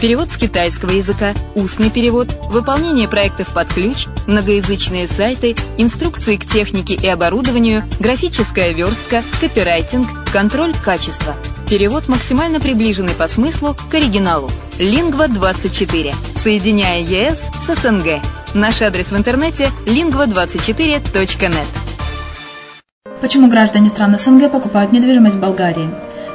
Перевод с китайского языка, устный перевод, выполнение проектов под ключ, многоязычные сайты, инструкции к технике и оборудованию, графическая верстка, копирайтинг, контроль качества. Перевод максимально приближенный по смыслу к оригиналу. Лингва24. Соединяя ЕС с СНГ. Наш адрес в интернете lingva24.net. Почему граждане стран СНГ покупают недвижимость в Болгарии?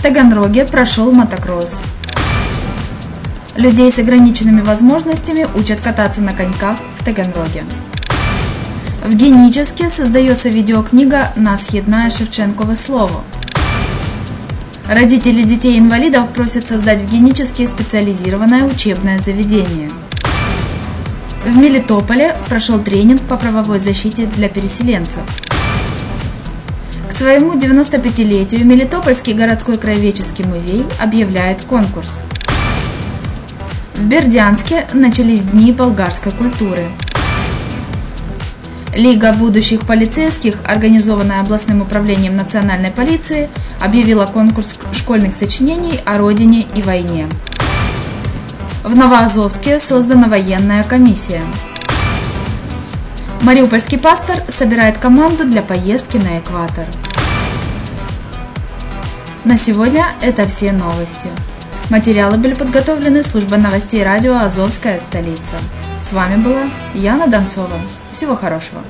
В Таганроге прошел мотокросс. Людей с ограниченными возможностями учат кататься на коньках в Таганроге. В Геническе создается видеокнига «Нас едная Шевченково слово». Родители детей-инвалидов просят создать в Геническе специализированное учебное заведение. В Мелитополе прошел тренинг по правовой защите для переселенцев. К своему 95-летию Мелитопольский городской краеведческий музей объявляет конкурс. В Бердянске начались Дни болгарской культуры. Лига будущих полицейских, организованная областным управлением национальной полиции, объявила конкурс школьных сочинений о родине и войне. В Новоазовске создана военная комиссия. Мариупольский пастор собирает команду для поездки на экватор. На сегодня это все новости. Материалы были подготовлены службой новостей радио «Азовская столица». С вами была Яна Донцова. Всего хорошего.